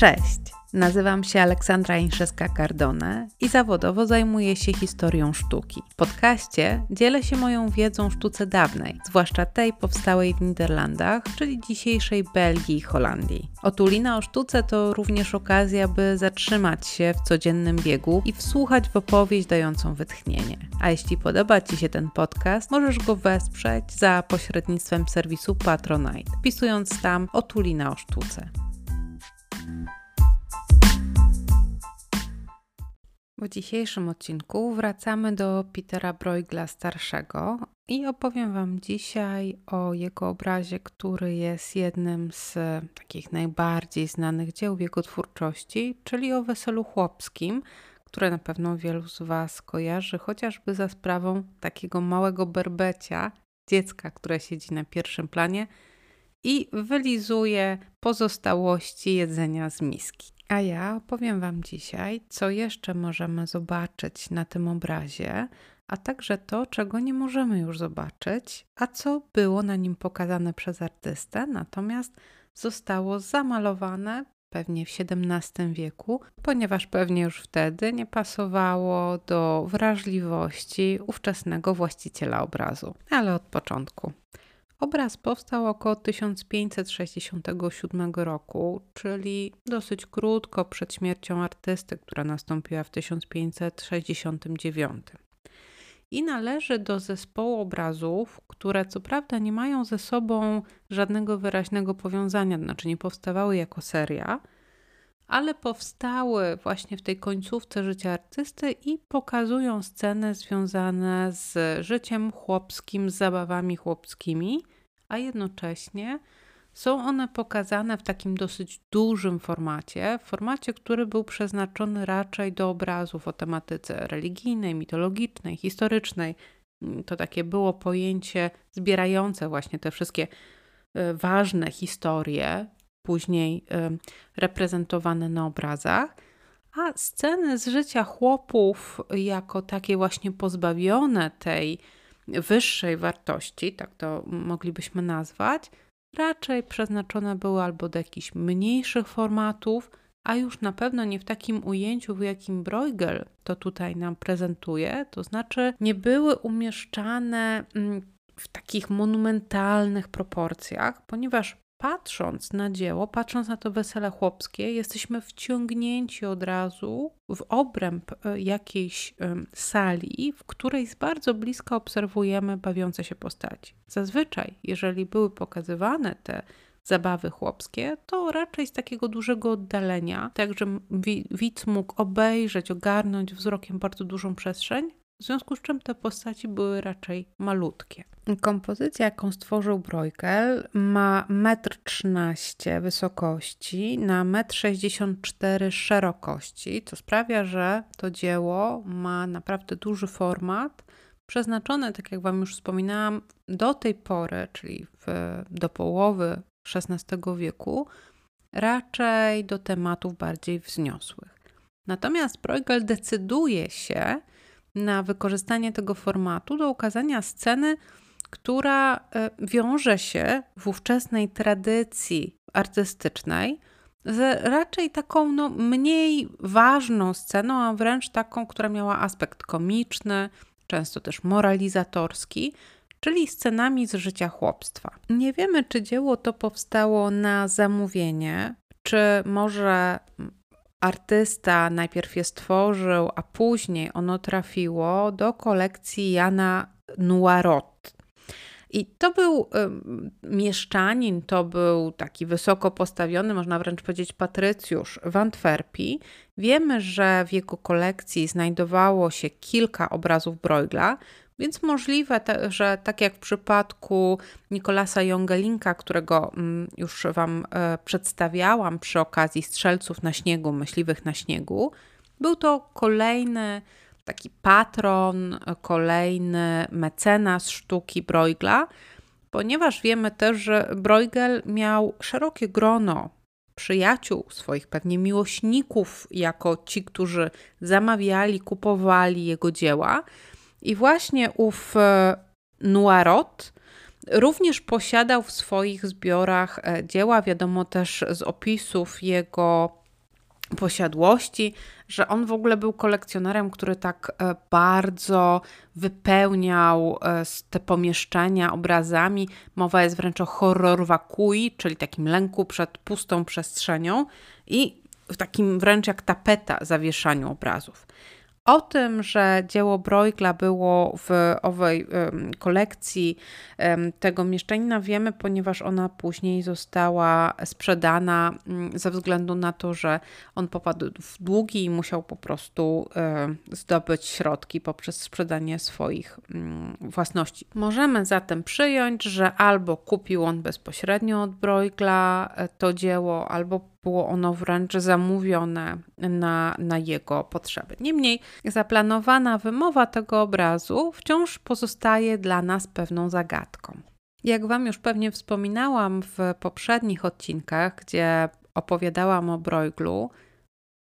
Cześć! Nazywam się Aleksandra Inszewska-Cardone i zawodowo zajmuję się historią sztuki. W podcaście dzielę się moją wiedzą o sztuce dawnej, zwłaszcza tej powstałej w Niderlandach, czyli dzisiejszej Belgii i Holandii. Otulina o sztuce to również okazja, by zatrzymać się w codziennym biegu i wsłuchać w opowieść dającą wytchnienie. A jeśli podoba Ci się ten podcast, możesz go wesprzeć za pośrednictwem serwisu Patronite, wpisując tam Otulina o sztuce. W dzisiejszym odcinku wracamy do Petera Bruegla starszego i opowiem Wam dzisiaj o jego obrazie, który jest jednym z takich najbardziej znanych dzieł w jego twórczości, czyli o Weselu Chłopskim, które na pewno wielu z Was kojarzy, chociażby za sprawą takiego małego berbecia, dziecka, które siedzi na pierwszym planie i wylizuje pozostałości jedzenia z miski. A ja opowiem Wam dzisiaj, co jeszcze możemy zobaczyć na tym obrazie, a także to, czego nie możemy już zobaczyć, a co było na nim pokazane przez artystę, natomiast zostało zamalowane pewnie w XVII wieku, ponieważ pewnie już wtedy nie pasowało do wrażliwości ówczesnego właściciela obrazu. Ale od początku. Obraz powstał około 1567 roku, czyli dosyć krótko przed śmiercią artysty, która nastąpiła w 1569. I należy do zespołu obrazów, które co prawda nie mają ze sobą żadnego wyraźnego powiązania, znaczy nie powstawały jako seria, ale powstały właśnie w tej końcówce życia artysty i pokazują sceny związane z życiem chłopskim, z zabawami chłopskimi, a jednocześnie są one pokazane w takim dosyć dużym formacie, formacie, który był przeznaczony raczej do obrazów o tematyce religijnej, mitologicznej, historycznej. To takie było pojęcie zbierające właśnie te wszystkie e, ważne historie, później e, reprezentowane na obrazach. A sceny z życia chłopów, jako takie właśnie pozbawione tej wyższej wartości, tak to moglibyśmy nazwać, raczej przeznaczone były albo do jakichś mniejszych formatów, a już na pewno nie w takim ujęciu, w jakim Bruegel to tutaj nam prezentuje, to znaczy nie były umieszczane mm, w takich monumentalnych proporcjach, ponieważ patrząc na dzieło, patrząc na to wesele chłopskie, jesteśmy wciągnięci od razu w obręb e, jakiejś sali, w której z bardzo bliska obserwujemy bawiące się postaci. Zazwyczaj, jeżeli były pokazywane te zabawy chłopskie, to raczej z takiego dużego oddalenia, tak że widz mógł obejrzeć, ogarnąć wzrokiem bardzo dużą przestrzeń, w związku z czym te postaci były raczej malutkie. Kompozycja, jaką stworzył Bruegel, ma 1,13 m wysokości na 1,64 m szerokości, co sprawia, że to dzieło ma naprawdę duży format, przeznaczone, tak jak Wam już wspominałam, do tej pory, czyli w, do połowy XVI wieku, raczej do tematów bardziej wzniosłych. Natomiast Bruegel decyduje się na wykorzystanie tego formatu do ukazania sceny, która e, wiąże się w ówczesnej tradycji artystycznej z raczej taką no, mniej ważną sceną, a wręcz taką, która miała aspekt komiczny, często też moralizatorski, czyli scenami z życia chłopstwa. Nie wiemy, czy dzieło to powstało na zamówienie, czy może artysta najpierw je stworzył, a później ono trafiło do kolekcji Jana Noirot. I to był y, mieszczanin, to był taki wysoko postawiony, można wręcz powiedzieć, patrycjusz w Antwerpii. Wiemy, że w jego kolekcji znajdowało się kilka obrazów Bruegla, więc możliwe, te, że tak jak w przypadku Nikolasa Jongelinka, którego mm, już Wam e, przedstawiałam przy okazji strzelców na śniegu, myśliwych na śniegu, był to kolejny taki patron, kolejny mecenas sztuki Bruegla, ponieważ wiemy też, że Bruegel miał szerokie grono przyjaciół, swoich pewnie miłośników, jako ci, którzy zamawiali, kupowali jego dzieła. I właśnie ów e, Noirot również posiadał w swoich zbiorach e, dzieła, wiadomo też z opisów jego posiadłości, że on w ogóle był kolekcjonerem, który tak e, bardzo wypełniał te pomieszczenia obrazami. Mowa jest wręcz o horror vacui, czyli takim lęku przed pustą przestrzenią i w takim wręcz jak tapeta zawieszaniu obrazów. O tym, że dzieło Bruegla było w owej kolekcji tego mieszczanina wiemy, ponieważ ona później została sprzedana mm, ze względu na to, że on popadł w długi i musiał po prostu zdobyć środki poprzez sprzedanie swoich mm, własności. Możemy zatem przyjąć, że albo kupił on bezpośrednio od Bruegla e, to dzieło, albo było ono wręcz zamówione na, na jego potrzeby. Niemniej zaplanowana wymowa tego obrazu wciąż pozostaje dla nas pewną zagadką. Jak Wam już pewnie wspominałam w poprzednich odcinkach, gdzie opowiadałam o Brueglu,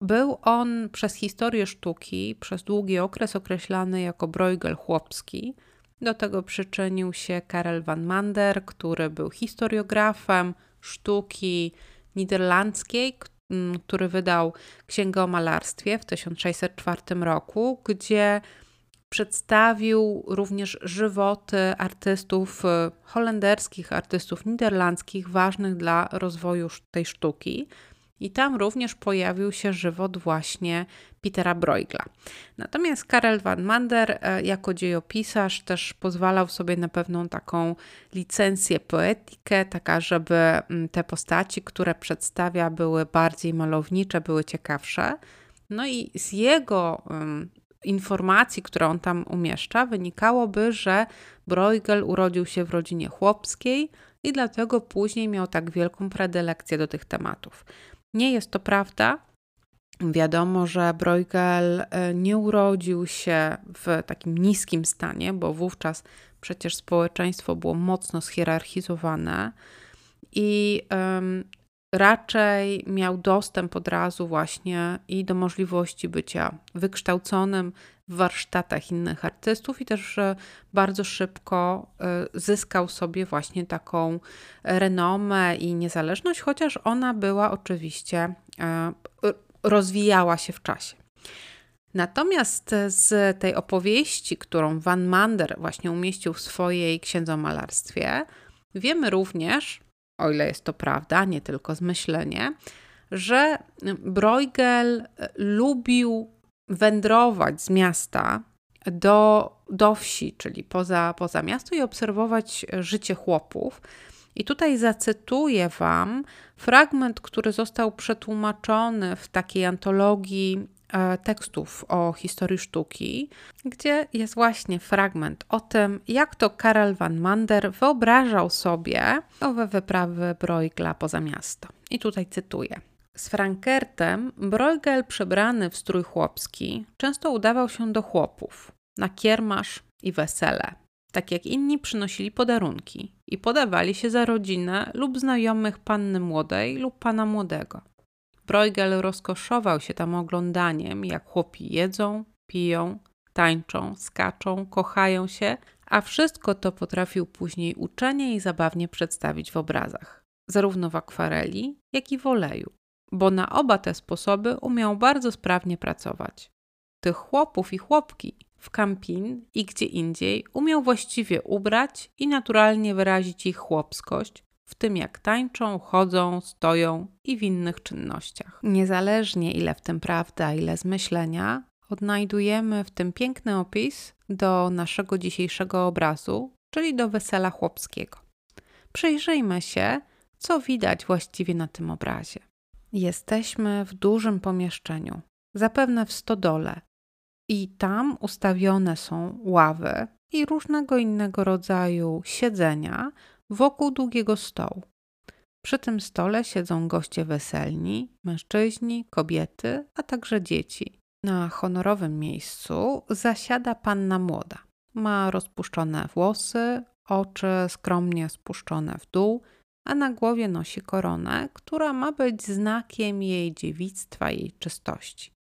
był on przez historię sztuki przez długi okres określany jako Bruegel chłopski. Do tego przyczynił się Karel van Mander, który był historiografem sztuki, niderlandzkiej, który wydał Księgę o malarstwie w 1604 roku, gdzie przedstawił również żywoty artystów e, holenderskich, artystów niderlandzkich, ważnych dla rozwoju tej sztuki. I tam również pojawił się żywot właśnie Petera Bruegla. Natomiast Karel van Mander e, jako dziejopisarz też pozwalał sobie na pewną taką licencję poetykę, taka żeby mm, te postaci, które przedstawia były bardziej malownicze, były ciekawsze. No i z jego um, informacji, które on tam umieszcza, wynikałoby, że Bruegel urodził się w rodzinie chłopskiej i dlatego później miał tak wielką predylekcję do tych tematów. Nie jest to prawda. Wiadomo, że Bruegel e, nie urodził się w takim niskim stanie, bo wówczas przecież społeczeństwo było mocno schierarchizowane i raczej miał dostęp od razu właśnie i do możliwości bycia wykształconym w warsztatach innych artystów i też bardzo szybko e, zyskał sobie właśnie taką renomę i niezależność, chociaż ona była oczywiście e, rozwijała się w czasie. Natomiast z tej opowieści, którą Van Mander właśnie umieścił w swojej księdze o malarstwie, wiemy również, o ile jest to prawda, nie tylko zmyślenie, że Bruegel lubił wędrować z miasta do, do wsi, czyli poza, poza miasto i obserwować życie chłopów. I tutaj zacytuję Wam fragment, który został przetłumaczony w takiej antologii e, tekstów o historii sztuki, gdzie jest właśnie fragment o tym, jak to Karel van Mander wyobrażał sobie owe wyprawy Bruegla poza miasto. I tutaj cytuję. Z Frankertem Bruegel przebrany w strój chłopski często udawał się do chłopów na kiermasz i wesele. Tak jak inni przynosili podarunki i podawali się za rodzinę lub znajomych panny młodej lub pana młodego. Bruegel rozkoszował się tam oglądaniem, jak chłopi jedzą, piją, tańczą, skaczą, kochają się, a wszystko to potrafił później uczenie i zabawnie przedstawić w obrazach, zarówno w akwareli, jak i w oleju bo na oba te sposoby umiał bardzo sprawnie pracować. Tych chłopów i chłopki w Kampin i gdzie indziej umiał właściwie ubrać i naturalnie wyrazić ich chłopskość, w tym jak tańczą, chodzą, stoją i w innych czynnościach. Niezależnie ile w tym prawda, ile zmyślenia, odnajdujemy w tym piękny opis do naszego dzisiejszego obrazu, czyli do wesela chłopskiego. Przyjrzyjmy się, co widać właściwie na tym obrazie. Jesteśmy w dużym pomieszczeniu, zapewne w stodole, i tam ustawione są ławy i różnego innego rodzaju siedzenia wokół długiego stołu. Przy tym stole siedzą goście weselni, mężczyźni, kobiety, a także dzieci. Na honorowym miejscu zasiada panna młoda. Ma rozpuszczone włosy, oczy skromnie spuszczone w dół, a na głowie nosi koronę, która ma być znakiem jej dziewictwa, jej czystości.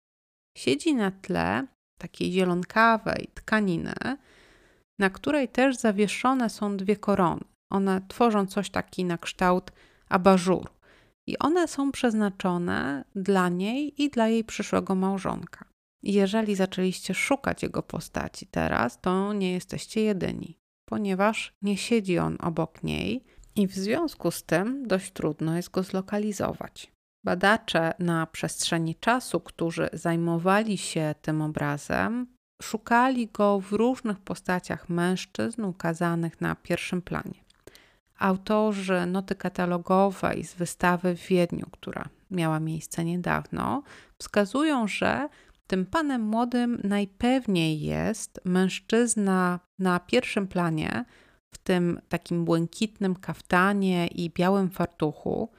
Siedzi na tle takiej zielonkawej tkaniny, na której też zawieszone są dwie korony. One tworzą coś taki na kształt abażuru. i one są przeznaczone dla niej i dla jej przyszłego małżonka. Jeżeli zaczęliście szukać jego postaci teraz, to nie jesteście jedyni, ponieważ nie siedzi on obok niej i w związku z tym dość trudno jest go zlokalizować. Badacze na przestrzeni czasu, którzy zajmowali się tym obrazem, szukali go w różnych postaciach mężczyzn ukazanych na pierwszym planie. Autorzy noty katalogowej z wystawy w Wiedniu, która miała miejsce niedawno, wskazują, że tym panem młodym najpewniej jest mężczyzna na pierwszym planie, w tym takim błękitnym kaftanie i białym fartuchu,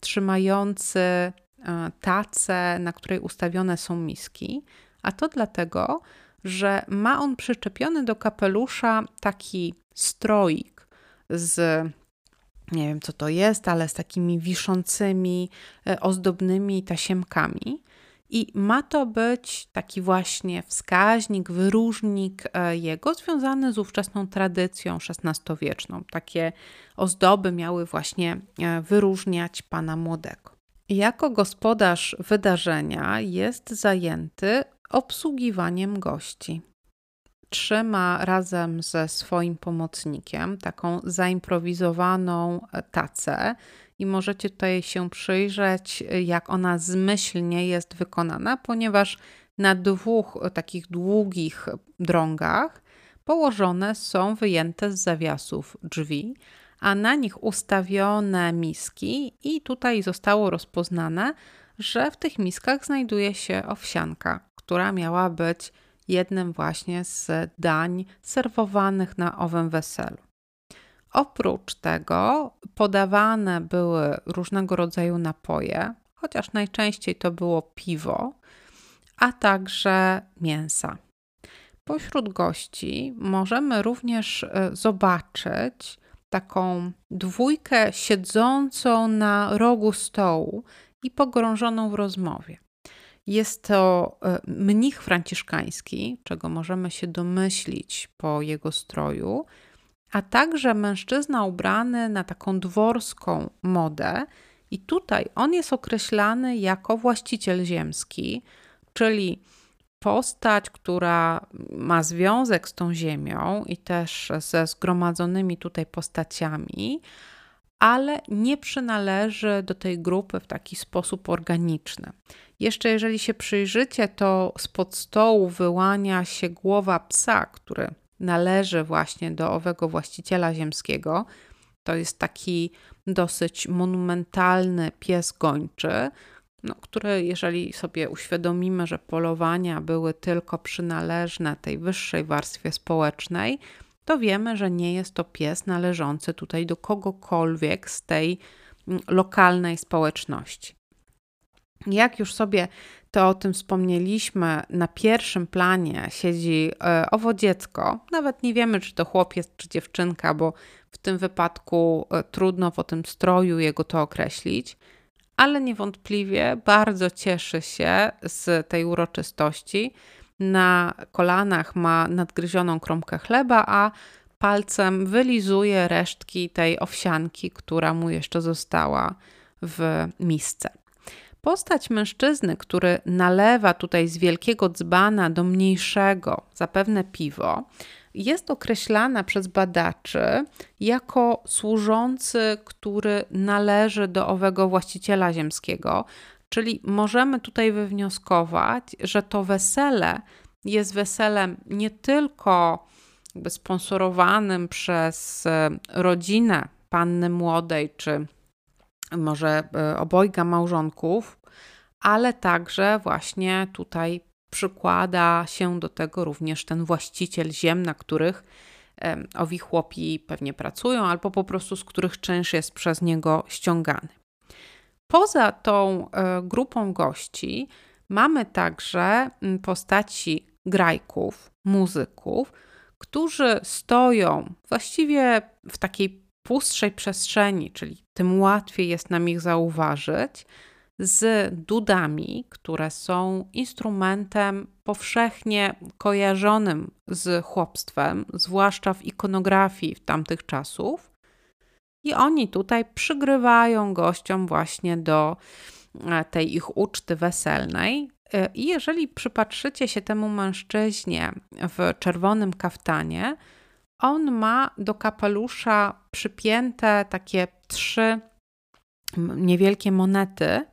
trzymający e, tacę, na której ustawione są miski, a to dlatego, że ma on przyczepiony do kapelusza taki stroik z nie wiem co to jest, ale z takimi wiszącymi, e, ozdobnymi tasiemkami. I ma to być taki właśnie wskaźnik, wyróżnik e, jego związany z ówczesną tradycją XVI-wieczną. Takie ozdoby miały właśnie e, wyróżniać pana młodego. Jako gospodarz wydarzenia jest zajęty obsługiwaniem gości. Trzyma razem ze swoim pomocnikiem taką zaimprowizowaną e, tacę. I możecie tutaj się przyjrzeć, jak ona zmyślnie jest wykonana, ponieważ na dwóch takich długich drągach położone są wyjęte z zawiasów drzwi, a na nich ustawione miski, i tutaj zostało rozpoznane, że w tych miskach znajduje się owsianka, która miała być jednym właśnie z dań serwowanych na owym weselu. Oprócz tego podawane były różnego rodzaju napoje, chociaż najczęściej to było piwo, a także mięsa. Pośród gości możemy również e, zobaczyć taką dwójkę siedzącą na rogu stołu i pogrążoną w rozmowie. Jest to e, mnich franciszkański, czego możemy się domyślić po jego stroju, a także mężczyzna ubrany na taką dworską modę. I tutaj on jest określany jako właściciel ziemski, czyli postać, która ma związek z tą ziemią i też ze zgromadzonymi tutaj postaciami, ale nie przynależy do tej grupy w taki sposób organiczny. Jeszcze jeżeli się przyjrzycie, to spod stołu wyłania się głowa psa, który należy właśnie do owego właściciela ziemskiego. To jest taki dosyć monumentalny pies gończy, no, który, jeżeli sobie uświadomimy, że polowania były tylko przynależne tej wyższej warstwie społecznej, to wiemy, że nie jest to pies należący tutaj do kogokolwiek z tej mm, lokalnej społeczności. Jak już sobie to o tym wspomnieliśmy, na pierwszym planie siedzi e, owo dziecko. Nawet nie wiemy, czy to chłopiec, czy dziewczynka, bo w tym wypadku e, trudno po tym stroju jego to określić, ale niewątpliwie bardzo cieszy się z tej uroczystości. Na kolanach ma nadgryzioną kromkę chleba, a palcem wylizuje resztki tej owsianki, która mu jeszcze została w misce. Postać mężczyzny, który nalewa tutaj z wielkiego dzbana do mniejszego, zapewne piwo, jest określana przez badaczy jako służący, który należy do owego właściciela ziemskiego, czyli możemy tutaj wywnioskować, że to wesele jest weselem nie tylko jakby sponsorowanym przez e, rodzinę panny młodej czy może e, obojga małżonków, ale także właśnie tutaj przykłada się do tego również ten właściciel ziem, na których owi chłopi pewnie pracują, albo po prostu z których czynsz jest przez niego ściągany. Poza tą e, grupą gości mamy także postaci grajków, muzyków, którzy stoją właściwie w takiej pustszej przestrzeni, czyli tym łatwiej jest nam ich zauważyć, z dudami, które są instrumentem powszechnie kojarzonym z chłopstwem, zwłaszcza w ikonografii tamtych czasów. I oni tutaj przygrywają gościom właśnie do e, tej ich uczty weselnej. E, I jeżeli przypatrzycie się temu mężczyźnie w czerwonym kaftanie, on ma do kapelusza przypięte takie trzy niewielkie monety.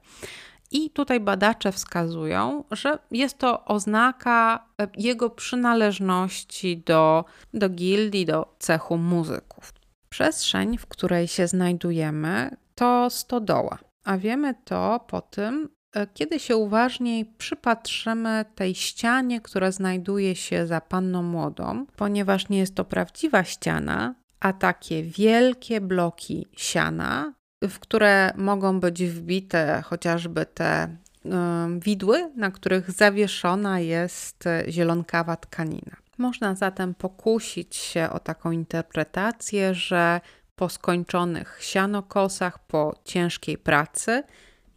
I tutaj badacze wskazują, że jest to oznaka e, jego przynależności do, do gildii, do cechu muzyków. Przestrzeń, w której się znajdujemy, to stodoła, a wiemy to po tym, e, kiedy się uważniej przypatrzymy tej ścianie, która znajduje się za panną młodą, ponieważ nie jest to prawdziwa ściana, a takie wielkie bloki siana, w które mogą być wbite chociażby te widły, na których zawieszona jest zielonkawa tkanina. Można zatem pokusić się o taką interpretację, że po skończonych sianokosach, po ciężkiej pracy,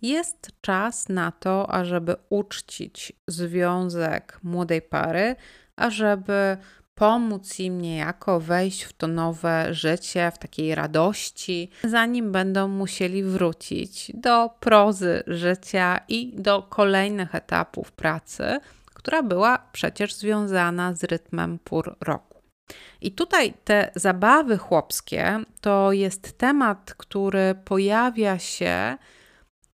jest czas na to, ażeby uczcić związek młodej pary, ażeby pomóc im niejako wejść w to nowe życie, w takiej radości, zanim będą musieli wrócić do prozy życia i do kolejnych etapów pracy, która była przecież związana z rytmem pór roku. I tutaj te zabawy chłopskie to jest temat, który pojawia się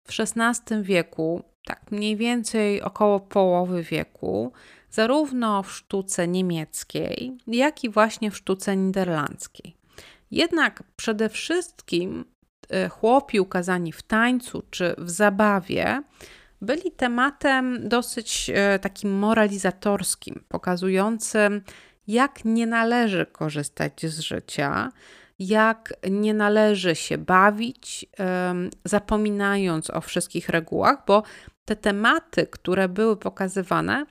w XVI wieku, tak mniej więcej około połowy wieku, zarówno w sztuce niemieckiej, jak i właśnie w sztuce niderlandzkiej. Jednak przede wszystkim e, chłopi ukazani w tańcu czy w zabawie byli tematem dosyć e, takim moralizatorskim, pokazującym, jak nie należy korzystać z życia, jak nie należy się bawić, zapominając o wszystkich regułach, bo te tematy, które były pokazywane,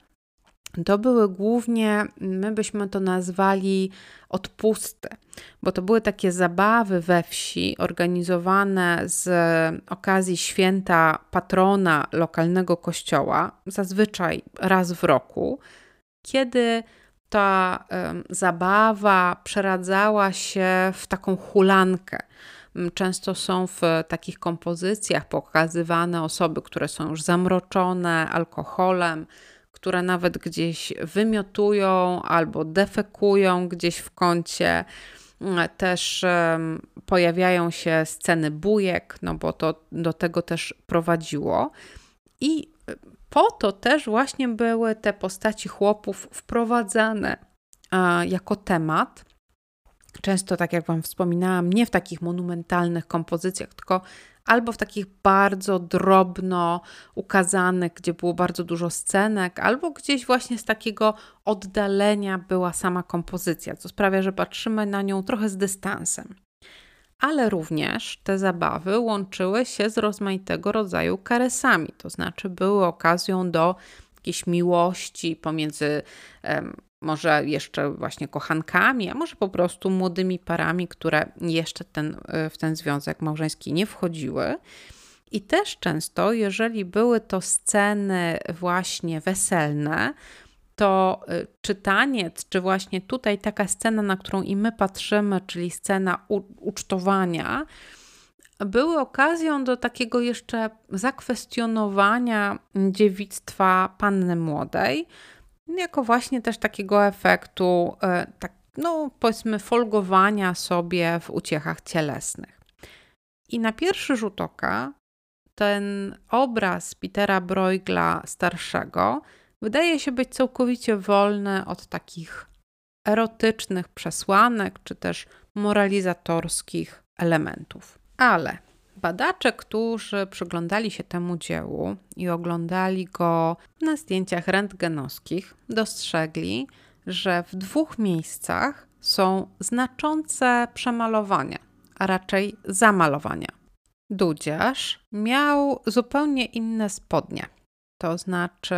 to były głównie, my byśmy to nazwali odpusty, bo to były takie zabawy we wsi organizowane z okazji święta patrona lokalnego kościoła, zazwyczaj raz w roku, kiedy ta zabawa przeradzała się w taką hulankę. Często są w takich kompozycjach pokazywane osoby, które są już zamroczone alkoholem, które nawet gdzieś wymiotują albo defekują gdzieś w kącie. Też pojawiają się sceny bujek, no bo to do tego też prowadziło. I po to też właśnie były te postaci chłopów wprowadzane jako temat. Często, tak jak Wam wspominałam, nie w takich monumentalnych kompozycjach, tylko albo w takich bardzo drobno ukazanych, gdzie było bardzo dużo scenek, albo gdzieś właśnie z takiego oddalenia była sama kompozycja, co sprawia, że patrzymy na nią trochę z dystansem. Ale również te zabawy łączyły się z rozmaitego rodzaju karesami, to znaczy były okazją do jakiejś miłości pomiędzy może jeszcze właśnie kochankami, a może po prostu młodymi parami, które jeszcze ten, e, w ten związek małżeński nie wchodziły. I też często, jeżeli były to sceny właśnie weselne, to e, czytaniec, czy właśnie tutaj taka scena, na którą i my patrzymy, czyli scena u, ucztowania, były okazją do takiego jeszcze zakwestionowania dziewictwa panny młodej, jako właśnie też takiego efektu, e, tak, no powiedzmy, folgowania sobie w uciechach cielesnych. I na pierwszy rzut oka ten obraz Petera Bruegla starszego wydaje się być całkowicie wolny od takich erotycznych przesłanek czy też moralizatorskich elementów. Ale Badacze, którzy przyglądali się temu dziełu i oglądali go na zdjęciach rentgenowskich, dostrzegli, że w dwóch miejscach są znaczące przemalowania, a raczej zamalowania. Dudziarz miał zupełnie inne spodnie. To znaczy,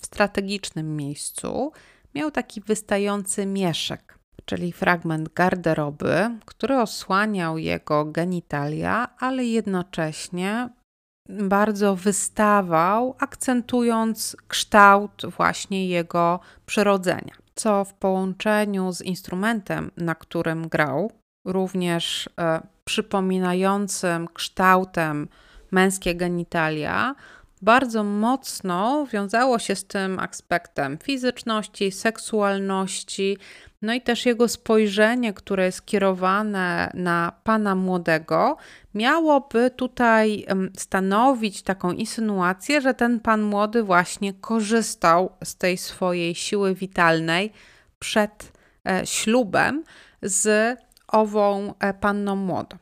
w strategicznym miejscu miał taki wystający mieszek czyli fragment garderoby, który osłaniał jego genitalia, ale jednocześnie bardzo wystawał, akcentując kształt właśnie jego przyrodzenia, co w połączeniu z instrumentem, na którym grał, również e, przypominającym kształtem męskie genitalia, bardzo mocno wiązało się z tym aspektem fizyczności, seksualności, no i też jego spojrzenie, które jest kierowane na pana młodego, miałoby tutaj stanowić taką insynuację, że ten pan młody właśnie korzystał z tej swojej siły witalnej przed e, ślubem z ową e, panną młodą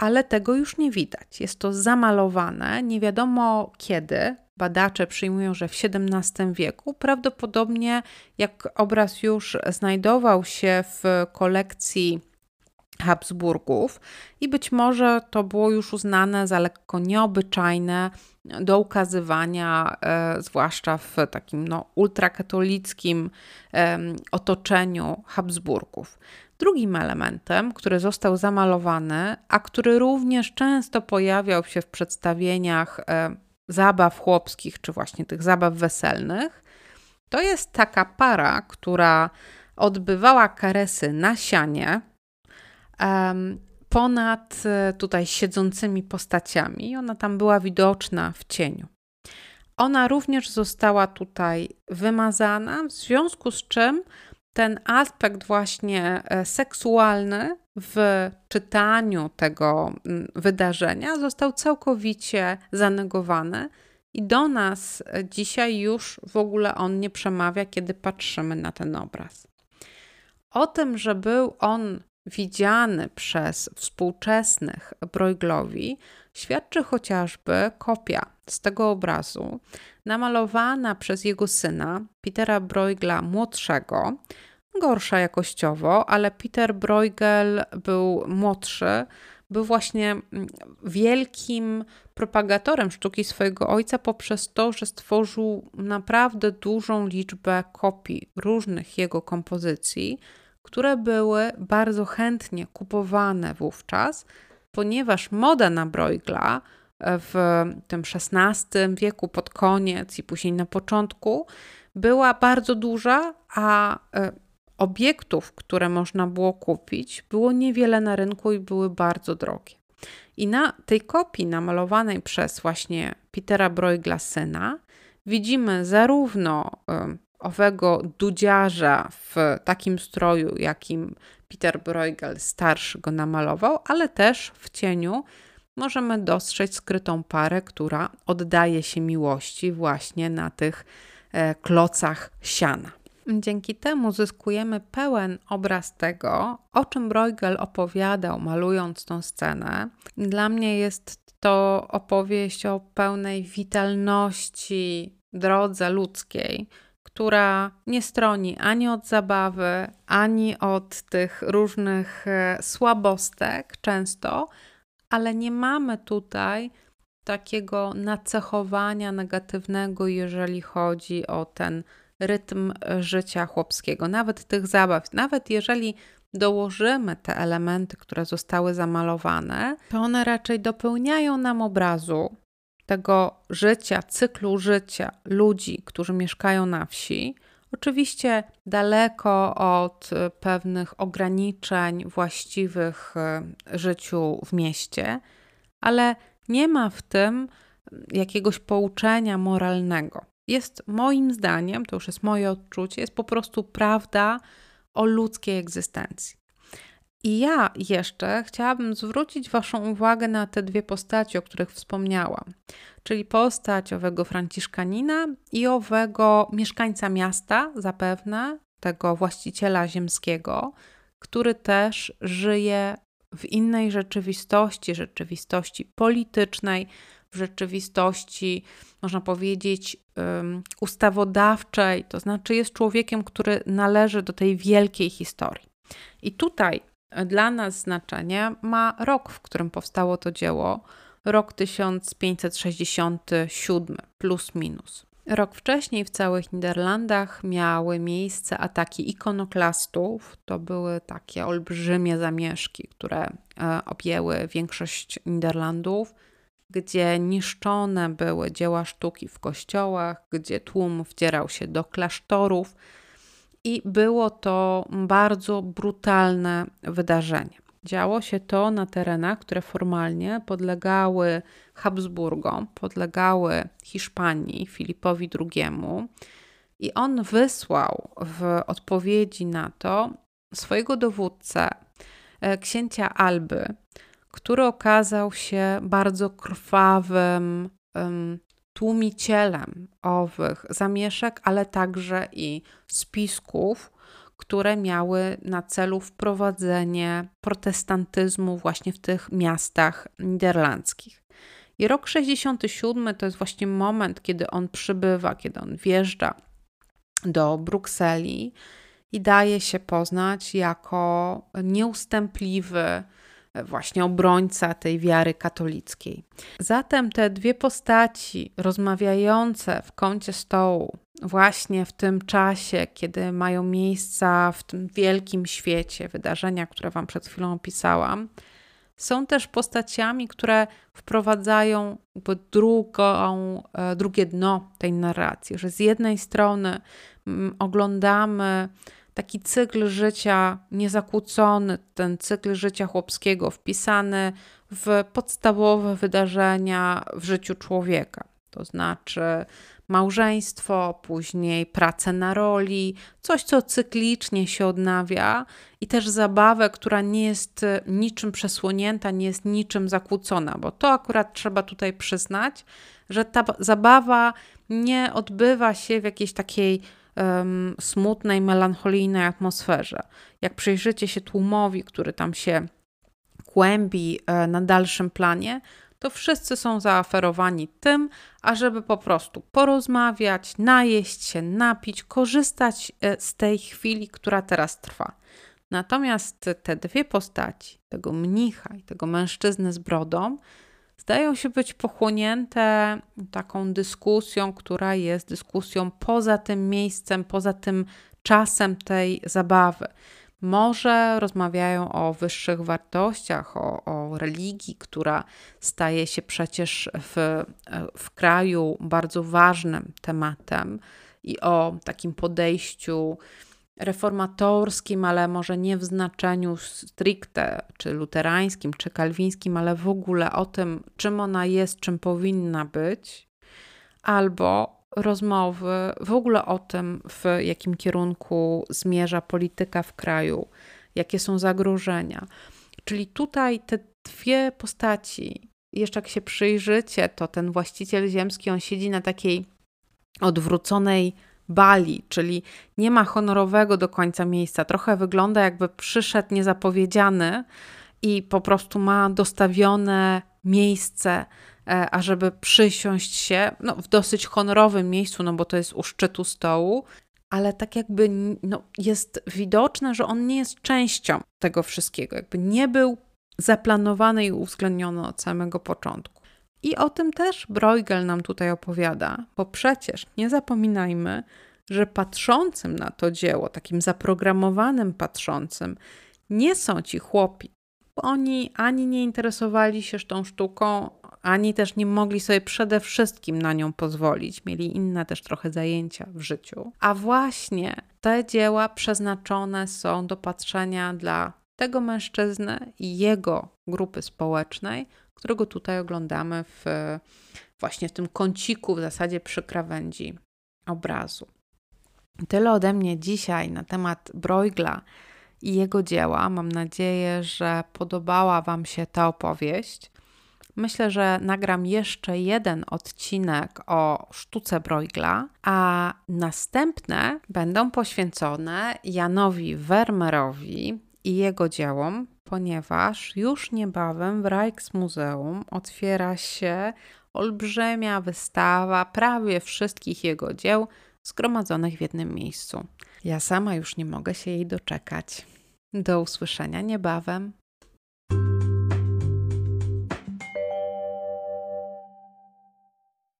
ale tego już nie widać. Jest to zamalowane, nie wiadomo kiedy. Badacze przyjmują, że w XVII wieku, prawdopodobnie jak obraz już znajdował się w kolekcji Habsburgów i być może to było już uznane za lekko nieobyczajne do ukazywania, e, zwłaszcza w takim no, ultrakatolickim e, otoczeniu Habsburgów. Drugim elementem, który został zamalowany, a który również często pojawiał się w przedstawieniach e, zabaw chłopskich, czy właśnie tych zabaw weselnych, to jest taka para, która odbywała karesy na sianie ponad e, tutaj siedzącymi postaciami. Ona tam była widoczna w cieniu. Ona również została tutaj wymazana, w związku z czym ten aspekt właśnie e, seksualny w czytaniu tego mm, wydarzenia został całkowicie zanegowany i do nas e, dzisiaj już w ogóle on nie przemawia, kiedy patrzymy na ten obraz. O tym, że był on widziany przez współczesnych Brueglowi, świadczy chociażby kopia z tego obrazu, namalowana przez jego syna, Petera Bruegla młodszego, gorsza jakościowo, ale Peter Bruegel był młodszy, był właśnie mm, wielkim propagatorem sztuki swojego ojca poprzez to, że stworzył naprawdę dużą liczbę kopii różnych jego kompozycji, które były bardzo chętnie kupowane wówczas, ponieważ moda na Bruegla w tym XVI wieku, pod koniec i później na początku, była bardzo duża, a e, obiektów, które można było kupić, było niewiele na rynku i były bardzo drogie. I na tej kopii namalowanej przez właśnie Petera Bruegla syna widzimy zarówno owego dudziarza w takim stroju, jakim Peter Bruegel starszy go namalował, ale też w cieniu możemy dostrzec skrytą parę, która oddaje się miłości właśnie na tych e, klocach siana. Dzięki temu zyskujemy pełen obraz tego, o czym Bruegel opowiadał, malując tą scenę. Dla mnie jest to opowieść o pełnej witalności, drodze ludzkiej, która nie stroni ani od zabawy, ani od tych różnych e, słabostek często, ale nie mamy tutaj takiego nacechowania negatywnego, jeżeli chodzi o ten rytm życia chłopskiego, nawet tych zabaw, nawet jeżeli dołożymy te elementy, które zostały zamalowane, to one raczej dopełniają nam obrazu tego życia, cyklu życia ludzi, którzy mieszkają na wsi. Oczywiście daleko od pewnych ograniczeń właściwych e, życiu w mieście, ale nie ma w tym jakiegoś pouczenia moralnego jest moim zdaniem, to już jest moje odczucie, jest po prostu prawda o ludzkiej egzystencji. I ja jeszcze chciałabym zwrócić Waszą uwagę na te dwie postacie, o których wspomniałam, czyli postać owego Franciszkanina i owego mieszkańca miasta, zapewne, tego właściciela ziemskiego, który też żyje w innej rzeczywistości, rzeczywistości politycznej, w rzeczywistości, można powiedzieć, ustawodawczej, to znaczy jest człowiekiem, który należy do tej wielkiej historii. I tutaj dla nas znaczenie ma rok, w którym powstało to dzieło, rok 1567 plus minus. Rok wcześniej w całych Niderlandach miały miejsce ataki ikonoklastów. To były takie olbrzymie zamieszki, które e, objęły większość Niderlandów gdzie niszczone były dzieła sztuki w kościołach, gdzie tłum wdzierał się do klasztorów i było to bardzo brutalne wydarzenie. Działo się to na terenach, które formalnie podlegały Habsburgom, podlegały Hiszpanii, Filipowi II. I on wysłał w odpowiedzi na to swojego dowódcę, e, księcia Alby, który okazał się bardzo krwawym tłumicielem owych zamieszek, ale także i spisków, które miały na celu wprowadzenie protestantyzmu właśnie w tych miastach niderlandzkich. I rok 67 to jest właśnie moment, kiedy on przybywa, kiedy on wjeżdża do Brukseli i daje się poznać jako nieustępliwy właśnie obrońca tej wiary katolickiej. Zatem te dwie postaci rozmawiające w kącie stołu, właśnie w tym czasie, kiedy mają miejsca w tym wielkim świecie wydarzenia, które Wam przed chwilą opisałam, są też postaciami, które wprowadzają drugą, e, drugie dno tej narracji, że z jednej strony mm, oglądamy taki cykl życia niezakłócony, ten cykl życia chłopskiego, wpisany w podstawowe wydarzenia w życiu człowieka. To znaczy małżeństwo, później pracę na roli, coś, co cyklicznie się odnawia, i też zabawę, która nie jest niczym przesłonięta, nie jest niczym zakłócona, bo to akurat trzeba tutaj przyznać, że ta zabawa nie odbywa się w jakiejś takiej um, smutnej, melancholijnej atmosferze. Jak przyjrzycie się tłumowi, który tam się kłębi e, na dalszym planie, to wszyscy są zaaferowani tym, ażeby po prostu porozmawiać, najeść się, napić, korzystać e, z tej chwili, która teraz trwa. Natomiast te dwie postaci, tego mnicha i tego mężczyzny z brodą, zdają się być pochłonięte taką dyskusją, która jest dyskusją poza tym miejscem, poza tym czasem tej zabawy. Może rozmawiają o wyższych wartościach, o, o religii, która staje się przecież w, w kraju bardzo ważnym tematem i o takim podejściu reformatorskim, ale może nie w znaczeniu stricte, czy luterańskim, czy kalwińskim, ale w ogóle o tym, czym ona jest, czym powinna być, albo rozmowy w ogóle o tym, w jakim kierunku zmierza polityka w kraju, jakie są zagrożenia. Czyli tutaj te dwie postaci, jeszcze jak się przyjrzycie, to ten właściciel ziemski, on siedzi na takiej odwróconej bali, czyli nie ma honorowego do końca miejsca. Trochę wygląda, jakby przyszedł niezapowiedziany i po prostu ma dostawione miejsce, e, ażeby przysiąść się no, w dosyć honorowym miejscu, no bo to jest u szczytu stołu, ale tak jakby no, jest widoczne, że on nie jest częścią tego wszystkiego, jakby nie był zaplanowany i uwzględniony od samego początku. I o tym też Bruegel nam tutaj opowiada, bo przecież nie zapominajmy, że patrzącym na to dzieło, takim zaprogramowanym patrzącym, nie są ci chłopi. Oni ani nie interesowali się tą sztuką, ani też nie mogli sobie przede wszystkim na nią pozwolić. Mieli inne też trochę zajęcia w życiu. A właśnie te dzieła przeznaczone są do patrzenia dla tego mężczyzny i jego grupy społecznej, którego tutaj oglądamy w, właśnie w tym kąciku, w zasadzie przy krawędzi obrazu. Tyle ode mnie dzisiaj na temat Bruegla i jego dzieła. Mam nadzieję, że podobała Wam się ta opowieść. Myślę, że nagram jeszcze jeden odcinek o sztuce Bruegla, a następne będą poświęcone Janowi Vermeerowi i jego dziełom, ponieważ już niebawem w Rijksmuseum otwiera się olbrzymia wystawa prawie wszystkich jego dzieł zgromadzonych w jednym miejscu. Ja sama już nie mogę się jej doczekać. Do usłyszenia niebawem.